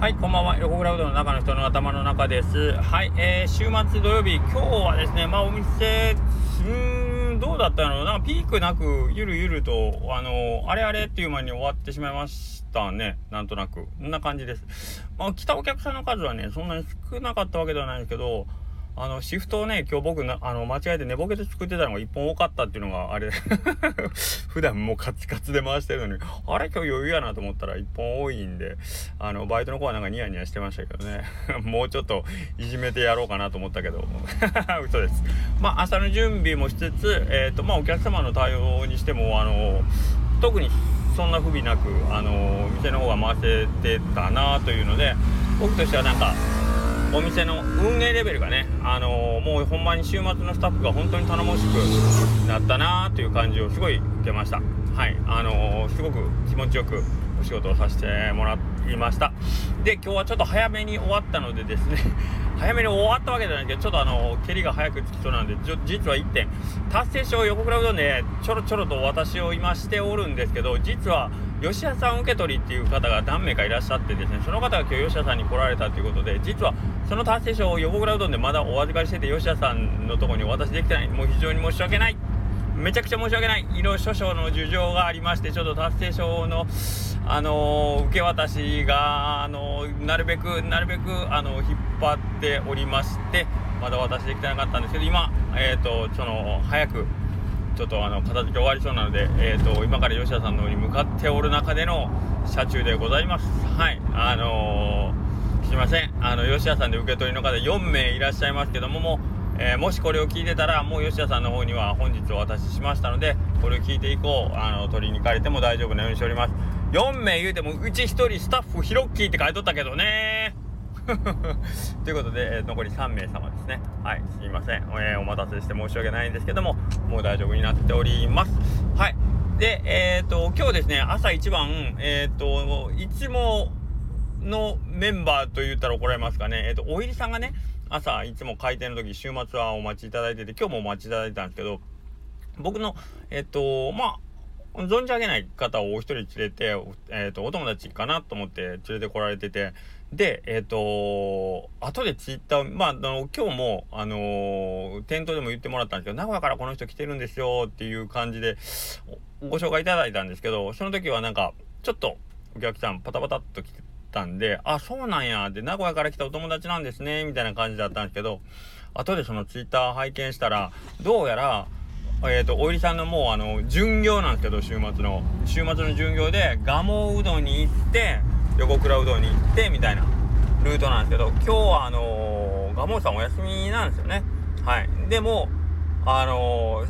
はい、こんばんは。横クラウドの中の人の頭の中です。はい、えー、週末土曜日、今日はですね、まあお店、うーん、どうだったの？なんかピークなく、ゆるゆると、あのあれあれっていう間に終わってしまいましたね。なんとなく。こんな感じです。まあ、来たお客さんの数はね、そんなに少なかったわけではないんですけど、あの、シフトをね、今日僕な、あの、間違えて寝ぼけて作ってたのが一本多かったっていうのが、あれ。普段もうカツカツで回してるのに、あれ？今日余裕やなと思ったら一本多いんで、あの、バイトの子はなんかニヤニヤしてましたけどね、もうちょっといじめてやろうかなと思ったけど、嘘です。まあ、朝の準備もしつつ、えっ、ー、と、まあ、お客様の対応にしても、あの、特にそんな不備なく、あの、店の方が回せてたなというので、僕としてはなんか、お店の運営レベルがね、あのー、もうほんまに週末のスタッフが本当に頼もしくなったなという感じをすごい受けました。はい、あのー、すごく気持ちよくお仕事をさせてもらいました。で、今日はちょっと早めに終わったのでですね、早めに終わったわけじゃないけど、ちょっとあの、蹴りが早くつきそうなんで、実は1点、達成賞横倉うどんで、ちょろちょろと私を今しておるんですけど、実は、吉田さん受け取りっていう方が何名かいらっしゃってですね、その方が今日吉田さんに来られたということで、実はその達成賞を横倉うどんでまだお預かりしてて、吉田さんのとこにお渡しできてない。もう非常に申し訳ない。めちゃくちゃ申し訳ない。いろ諸々の事情がありまして、ちょっと達成賞の、あのー、受け渡しが、あのー、なるべく、なるべく、あの引っ張っておりまして、まだ渡しできてなかったんですけど、今、えっ、と、その、早く、ちょっとあの片付け終わりそうなので、えーと、今から吉田さんの方に向かっておる中での車中でございます。はい、あのー、すいません、あの吉田さんで受け取りの方4名いらっしゃいますけども、もう、えー、もしこれを聞いてたら、もう吉田さんの方には本日お渡ししましたので、これを聞いて以降、あの取りに行かれても大丈夫なようにしております。4名言うても、うち1人スタッフヒロッキーって書いとったけどね ということで、えー、残り3名様ですね。はい、すいません、えー、お待たせして申し訳ないんですけども、もう大丈夫になっております。はい。で、えっ、ー、と、今日ですね、朝一番、えっ、と、いつものメンバーと言ったら怒られますかね、えっ、と、お入りさんがね、朝いつも開店の時、週末はお待ちいただいてて、今日もお待ちいただいたんですけど、僕の、えっ、と、まあ、存じ上げない方をお一人連れて、えっ、と、お友達かなと思って連れてこられてて、で、えっ、ー、と後でツイッター、まあ、あの、今日も、あのー、店頭でも言ってもらったんですけど、名古屋からこの人来てるんですよっていう感じでご紹介いただいたんですけど、その時はなんか、ちょっとお客さんパタパタっと来てたんで、あ、そうなんや、で、名古屋から来たお友達なんですね、みたいな感じだったんですけど、後でそのツイッター拝見したら、どうやら、えっ、ー、と、おいりさんのもうあの、巡業なんですけど、週末の。週末の巡業で、蒲生うどんに行って、横倉うどんに行ってみたいな。ルートなんですけど今日はあのー、蒲生さんお休みなんですよね。はい。でもあの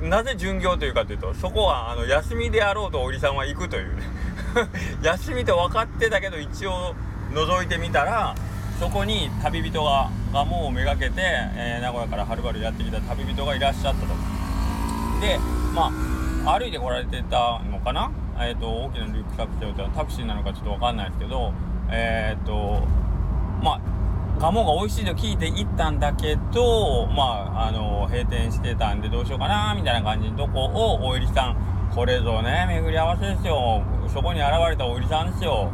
ー、なぜ巡業というかというとそこはあの休みであろうとおりさんは行くという。ね 休みと分かってたけど一応覗いてみたらそこに旅人が蒲生をめがけて、えー、名古屋からはるばるやってきた旅人がいらっしゃったと。でまあ歩いてこられてたのかな？えーと、大きなリュックサック背負ってタクシーなのかちょっと分かんないですけどえっ、ー、とまあ鴨が美味しいと聞いて行ったんだけどまああの閉店してたんでどうしようかなみたいな感じのとこをおいりさんこれぞね巡り合わせですよ。そこに現れたおいりさんですよ。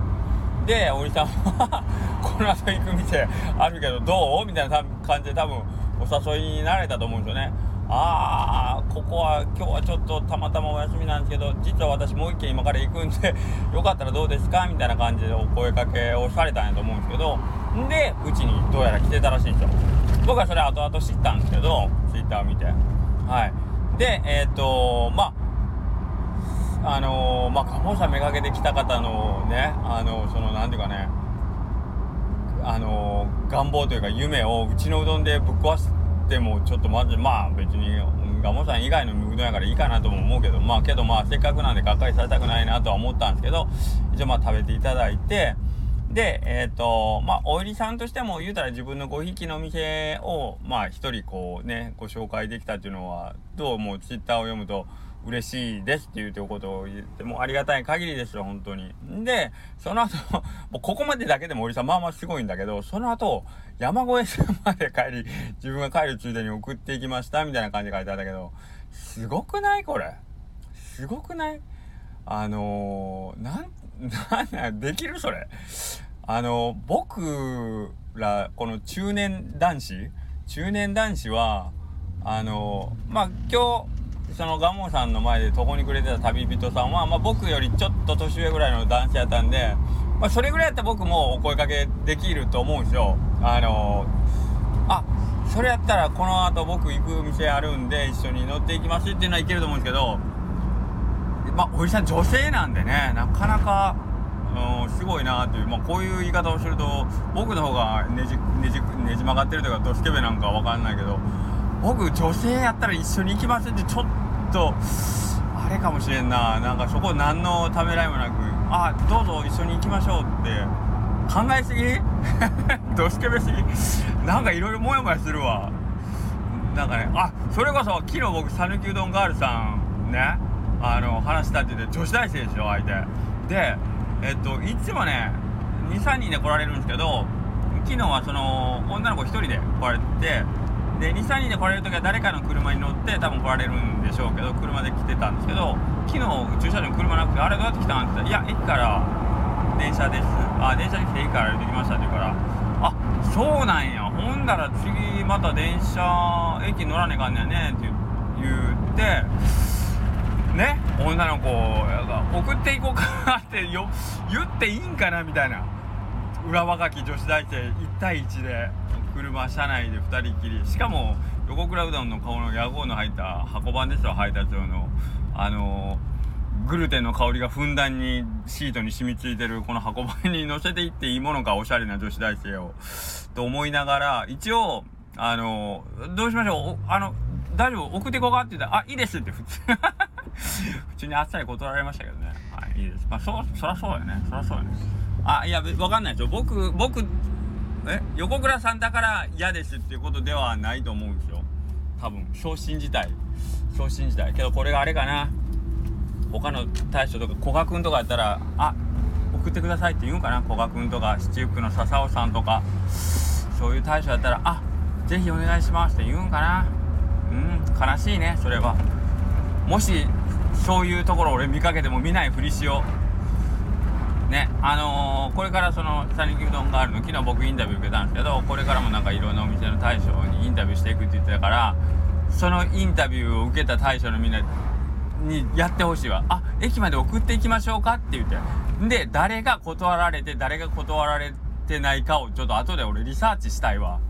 でおいりさんは この後行く店あるけどどうみたいな感じで多分お誘いになれたと思うんですよね。ああここは今日はちょっとたまたまお休みなんですけど実は私もう一軒今から行くんで よかったらどうですかみたいな感じでお声かけをされたんやと思うんですけどんでうちにどうやら来てたらしいんですよ。僕はそれ後々知ったんですけど Twitter を見て。はい。でえっ、ー、とまあの、まあ鴨さんめがけて来た方のねあの、その何ていうかねあの願望というか夢をうちのうどんでぶっ壊すってもちょっとまずまあ別にガモさん以外のうどんやからいいかなとも思うけどまあけどまあせっかくなんでがっかりされたくないなとは思ったんですけど一応まあ食べていただいてでえっ、ー、とまあおいりさんとしても言うたら自分のごひきの店をまあ一人こうねご紹介できたっていうのはどうもツイッターを読むと嬉しいですっていうことを言ってもうありがたい限りですよ、本当に。で、その後、もうここまでだけでもおりさんまあまあすごいんだけど、その後、山越えまで帰り、自分が帰るついでに送っていきましたみたいな感じで書いてあったけど、すごくないこれ？すごくない？あのー、なん、なんできるそれ？あの僕らこの中年男子？中年男子はあのまあ今日そのガモさんの前で途方に暮れてた旅人さんは、まあ、僕よりちょっと年上ぐらいの男子やったんで、まあ、それぐらいやったら僕もお声かけできると思うんですよ。あのあそれやったらこの後僕行く店あるんで一緒に乗っていきますっていうのはいけると思うんですけどまあおじさん女性なんでねなかなか、うん、すごいなっていう、まあ、こういう言い方をすると僕の方がねじねじねじ曲がってるというかドスケベなんかわかんないけど僕女性やったら一緒に行きませんってちょっとあれかもしれんな。なんかそこ何のためらいもなく。あどうぞ一緒に行きましょうって。考えすぎ？どスケベすぎ？なんかいろいろモヤモヤするわ。なんかねあそれこそ昨日僕讃岐うどんガールさんねあの話したって言って女子大生でしょ相手。でえっといつもね23人で来られるんですけど昨日はその女の子1人で来られてで23人で来られる時は誰かの車に乗って多分来られるんでしょうけど車で来てたんですけど昨日駐車場に車なくてあれどうやって来たんって言ったら「いや駅から電車です。あ電車に来ていいから歩いてきましたって言うからあそうなんや。ほんだら次また電車駅乗らねえかんねやねって言ってね女の子が送っていこうかなってよ言っていいんかなみたいな。裏若き女子大生1対1で。車車内で2人きり。しかも横倉うどんの顔の屋号の入った箱番ですよ配達用の。あのグルテンの香りがふんだんにシートに染みついてるこの箱版に乗せていっていいものかおしゃれな女子大生を。と思いながら一応あのどうしましょう？あの大丈夫？送っていこうかって言ったらあいいですって普通。普通にあっさり断られましたけどね。はいいいです。まあそそらそうやね。そらそうやね。あいやわかんないですよ。僕僕え横倉さんだから嫌ですっていうことではないと思うんですよ。多分昇進自体。昇進自体。けどこれがあれかな。他の大将とか古賀君とかやったら「あ送ってください」って言うんかな。古賀君とか七福の笹尾さんとか。そういう大将やったら「あぜひお願いします」って言うんかな。うん悲しいねそれは。もしそういうところ俺見かけても見ないふりしよう。ねあのー、これからその讃岐うどんがあるの昨日僕インタビュー受けたんですけどこれからもなんかいろんなお店の大将にインタビューしていくって言ってたからそのインタビューを受けた大将のみんなにやってほしいわ。あ、駅まで送っていきましょうかって言って。で、誰が断られて、誰が断られてないかをちょっと後で俺リサーチしたいわ。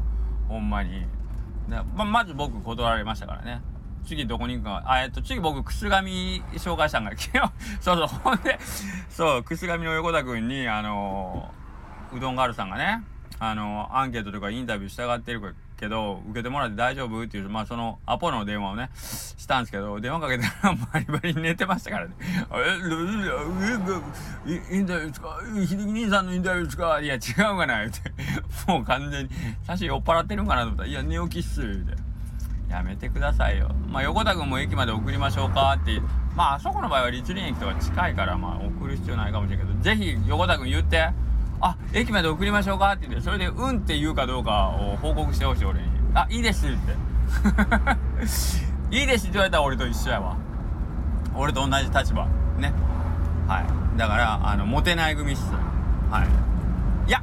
ほんまに。ま、まず僕断られましたからね。次どこに行くか。あ、えっと、次僕、くすがみ紹介したんが、昨日、そうそう、ほんで、そう、くすがみの横田くんに、あのー、うどんガールさんがね、あのー、アンケートとかインタビューしたがってるけど、受けてもらって大丈夫っていう、まあそのアポの電話をね、したんですけど、電話かけたらバリバリ寝てましたからね。え、インタビューですか秀樹兄さんのインタビューですかいや、違うかな言って。もう完全に、写真酔っ払ってるんかなと思ったら、いや、寝起きっす、やめてくださいよ。まあ、横田君も駅まで送りましょうか。って。まあ、あそこの場合は立林駅とか近いから、まあ、送る必要ないかもしれんけど、ぜひ横田君言って。あ駅まで送りましょうか。って言ってそれでうんって言うかどうかを報告してほしい俺に。あいいです。って。いいです。って言われたら俺と一緒やわ。俺と同じ立場。ね。はい。だからあのモテない組っす。はい。いや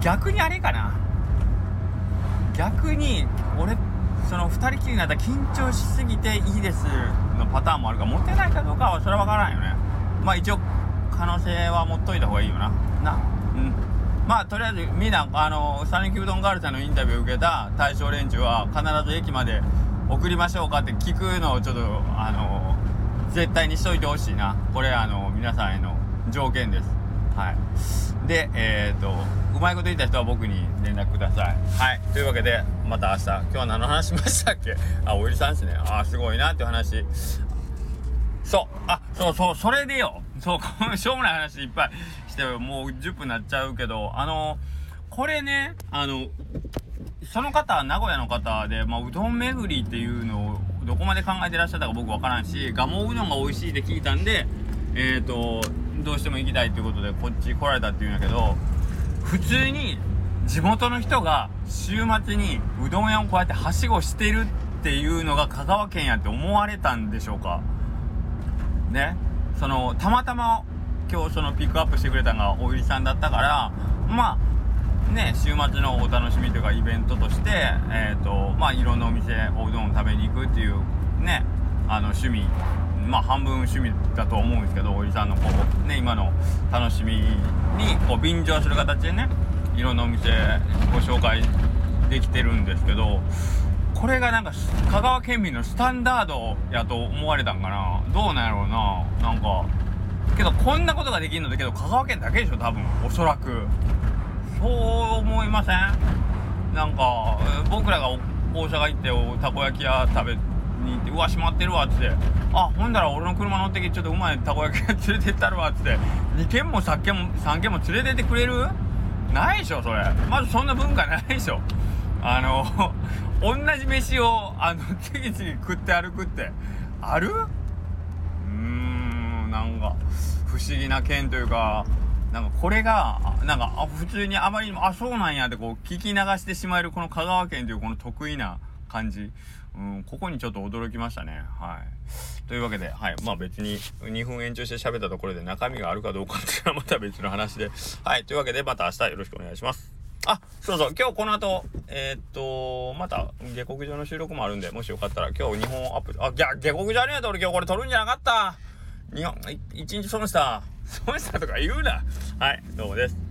逆にあれかな。逆に俺その2人きりになったら緊張しすぎていいですのパターンもあるからモテないかどうかはそれは分からんよね。まあ一応可能性は持っといた方がいいよな。な。うん。まあとりあえずみんなあの讃岐うどんガールさんのインタビューを受けた対象連中は必ず駅まで送りましょうかって聞くのをちょっとあの絶対にしといてほしいな。これあの皆さんへの条件です。はい。でえっ、とうまいこと言った人は僕に連絡ください。はい。というわけでまた明日。今日は何の話しましたっけ？あおじさんですね。あすごいなっていう話。そう。あそうそうそれでよ。そう、しょうもない話いっぱいしてもう10分なっちゃうけど、あの、これね、あの、その方、名古屋の方で、まあ、うどん巡りっていうのをどこまで考えてらっしゃったか僕わからんし、蒲生うどんが美味しいって聞いたんで、えっ、ー、と、どうしても行きたいっていうことでこっち来られたっていうんだけど、普通に地元の人が週末にうどん屋をこうやってはしごしてるっていうのが香川県やって思われたんでしょうか？ね？そのたまたま今日そのピックアップしてくれたのがおいりさんだったからまあね週末のお楽しみというかイベントとしてえっ、ー、とまあいろんなお店おうどんを食べに行くっていうねあの趣味まあ半分趣味だと思うんですけどおじさんのこうね今の楽しみにこう便乗する形でねいろんなお店ご紹介できてるんですけどこれがなんか香川県民のスタンダードやと思われたんかな？どうなんやろうな？なんかけどこんなことができるのだけど香川県だけでしょ多分おそらく。そう思いません？なんか僕らが大阪行ってたこ焼き屋食べに行って「うわ閉まってるわ」っつって「あほんだら俺の車乗ってきてちょっとうまいたこ焼き連れてったるわ」っつって。2軒も3軒も3軒も連れてってくれる？ないでしょそれ。まずそんな文化ないでしょ。あの同じ飯をあの次々食って歩くって。ある？うーんなんか不思議な県というかなんかこれがなんか普通にあまりにもあそうなんやってこう聞き流してしまえるこの香川県というこの得意な感じうん、ここにちょっと驚きましたね。はい。というわけで、はい。まあ別に2分延長して喋ったところで中身があるかどうかっていうのはまた別の話で。はい。というわけで、また明日よろしくお願いします。あ、そうそう、今日この後、えー、っと、また、下克上の収録もあるんで、もしよかったら、今日2本アップ、あ、下克上ありがとう、俺今日これ撮るんじゃなかった。日本、1日損した。損したとか言うな。はい、どうもです。